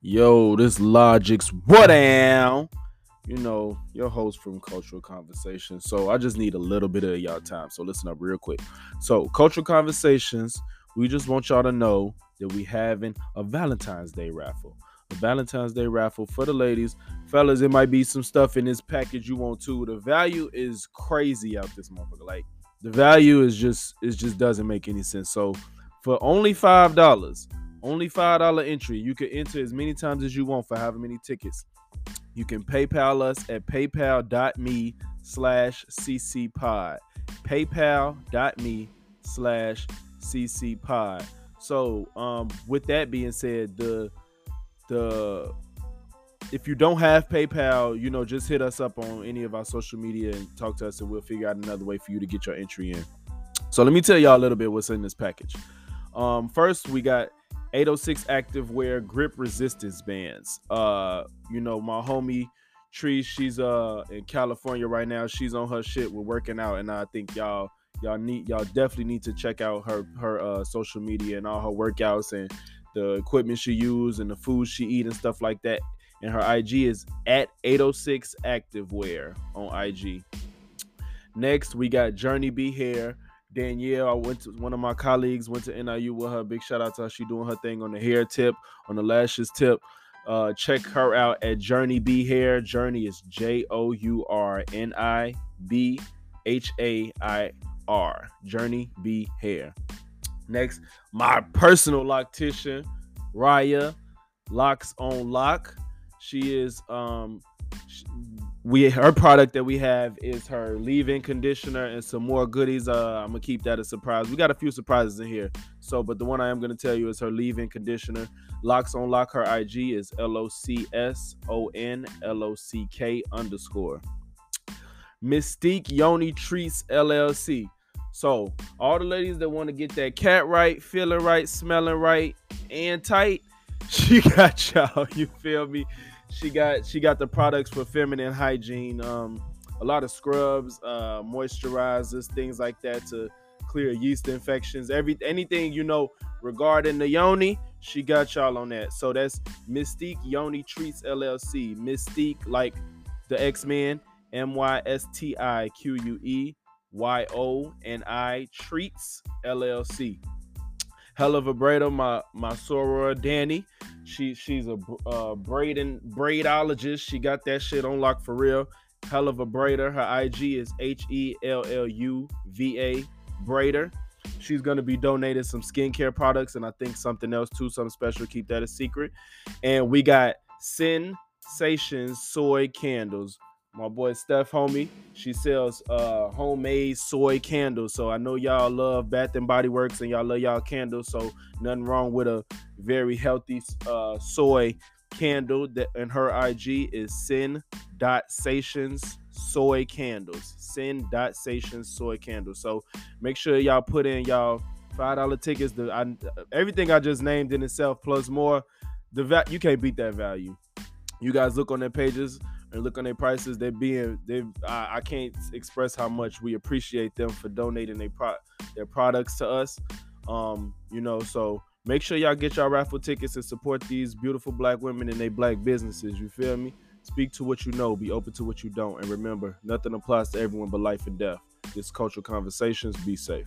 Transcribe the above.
Yo, this Logic's what am? You know, your host from Cultural Conversations. So I just need a little bit of y'all time. So listen up real quick. So, Cultural Conversations, we just want y'all to know that we having a Valentine's Day raffle. A Valentine's Day raffle for the ladies. Fellas, it might be some stuff in this package you want too. The value is crazy out this motherfucker. Like the value is just it just doesn't make any sense. So for only five dollars, only five dollar entry, you can enter as many times as you want for however many tickets. You can PayPal us at paypal.me slash ccpod. Paypal.me slash ccpod. So um with that being said, the the if you don't have PayPal, you know, just hit us up on any of our social media and talk to us, and we'll figure out another way for you to get your entry in. So let me tell y'all a little bit what's in this package. Um, first, we got 806 active wear grip resistance bands. Uh, you know, my homie Tree, she's uh in California right now. She's on her shit. We're working out, and I think y'all y'all need y'all definitely need to check out her her uh social media and all her workouts and the equipment she use and the food she eat and stuff like that and her IG is at 806 Activewear on IG. Next, we got Journi B Hair. Danielle, I went to one of my colleagues went to NIU with her. Big shout out to her. She doing her thing on the hair tip, on the lashes tip. Uh, check her out at Journi B Hair. Journi is J O U R N I B H A I R. Journi B Hair. Next, my personal loctician, Raya, Locs on Lock. She is um we her product that we have is her leave-in conditioner and some more goodies. Uh I'm gonna keep that a surprise. We got a few surprises in here. So, but the one I am gonna tell you is her leave-in conditioner. Locs on Lock. Her IG is L O C S O N L O C K underscore. Mystique Yoni Treats LLC. So, all the ladies that want to get that cat right, feeling right, smelling right, and tight, she got y'all. You feel me? She got she got the products for feminine hygiene. Um, a lot of scrubs, uh, moisturizers, things like that to clear yeast infections. Every anything you know regarding the yoni, she got y'all on that. So that's Mystique Yoni Treats LLC. Mystique like the X Men. M Y S T I Q U E Y O N I Treats LLC. Hell of a braider, my my soror Danny. She she's a uh, braiding braidologist. She got that shit on lock for real. Hell of a braider. Her IG is H E L L U V A braider. She's gonna be donating some skincare products and I think something else too, something special. Keep that a secret. And we got Sensations soy candles my boy Steph homie. She sells uh homemade soy candles. So I know y'all love Bath and Body Works and y'all love y'all candles. So nothing wrong with a very healthy uh soy candle that and her IG is sin dot sations soy candles. Sin dot sations soy candles. So make sure y'all put in y'all five dollar tickets. The I, everything I just named in itself plus more. The va- you can't beat that value. You guys look on their pages and look on their prices. They're being they I, I, can't express how much we appreciate them for donating their pro their products to us. Um, you know, so make sure y'all get y'all raffle tickets and support these beautiful black women and their black businesses. You feel me? Speak to what you know, be open to what you don't, and remember, nothing applies to everyone but life and death. This cultural conversations. Be safe.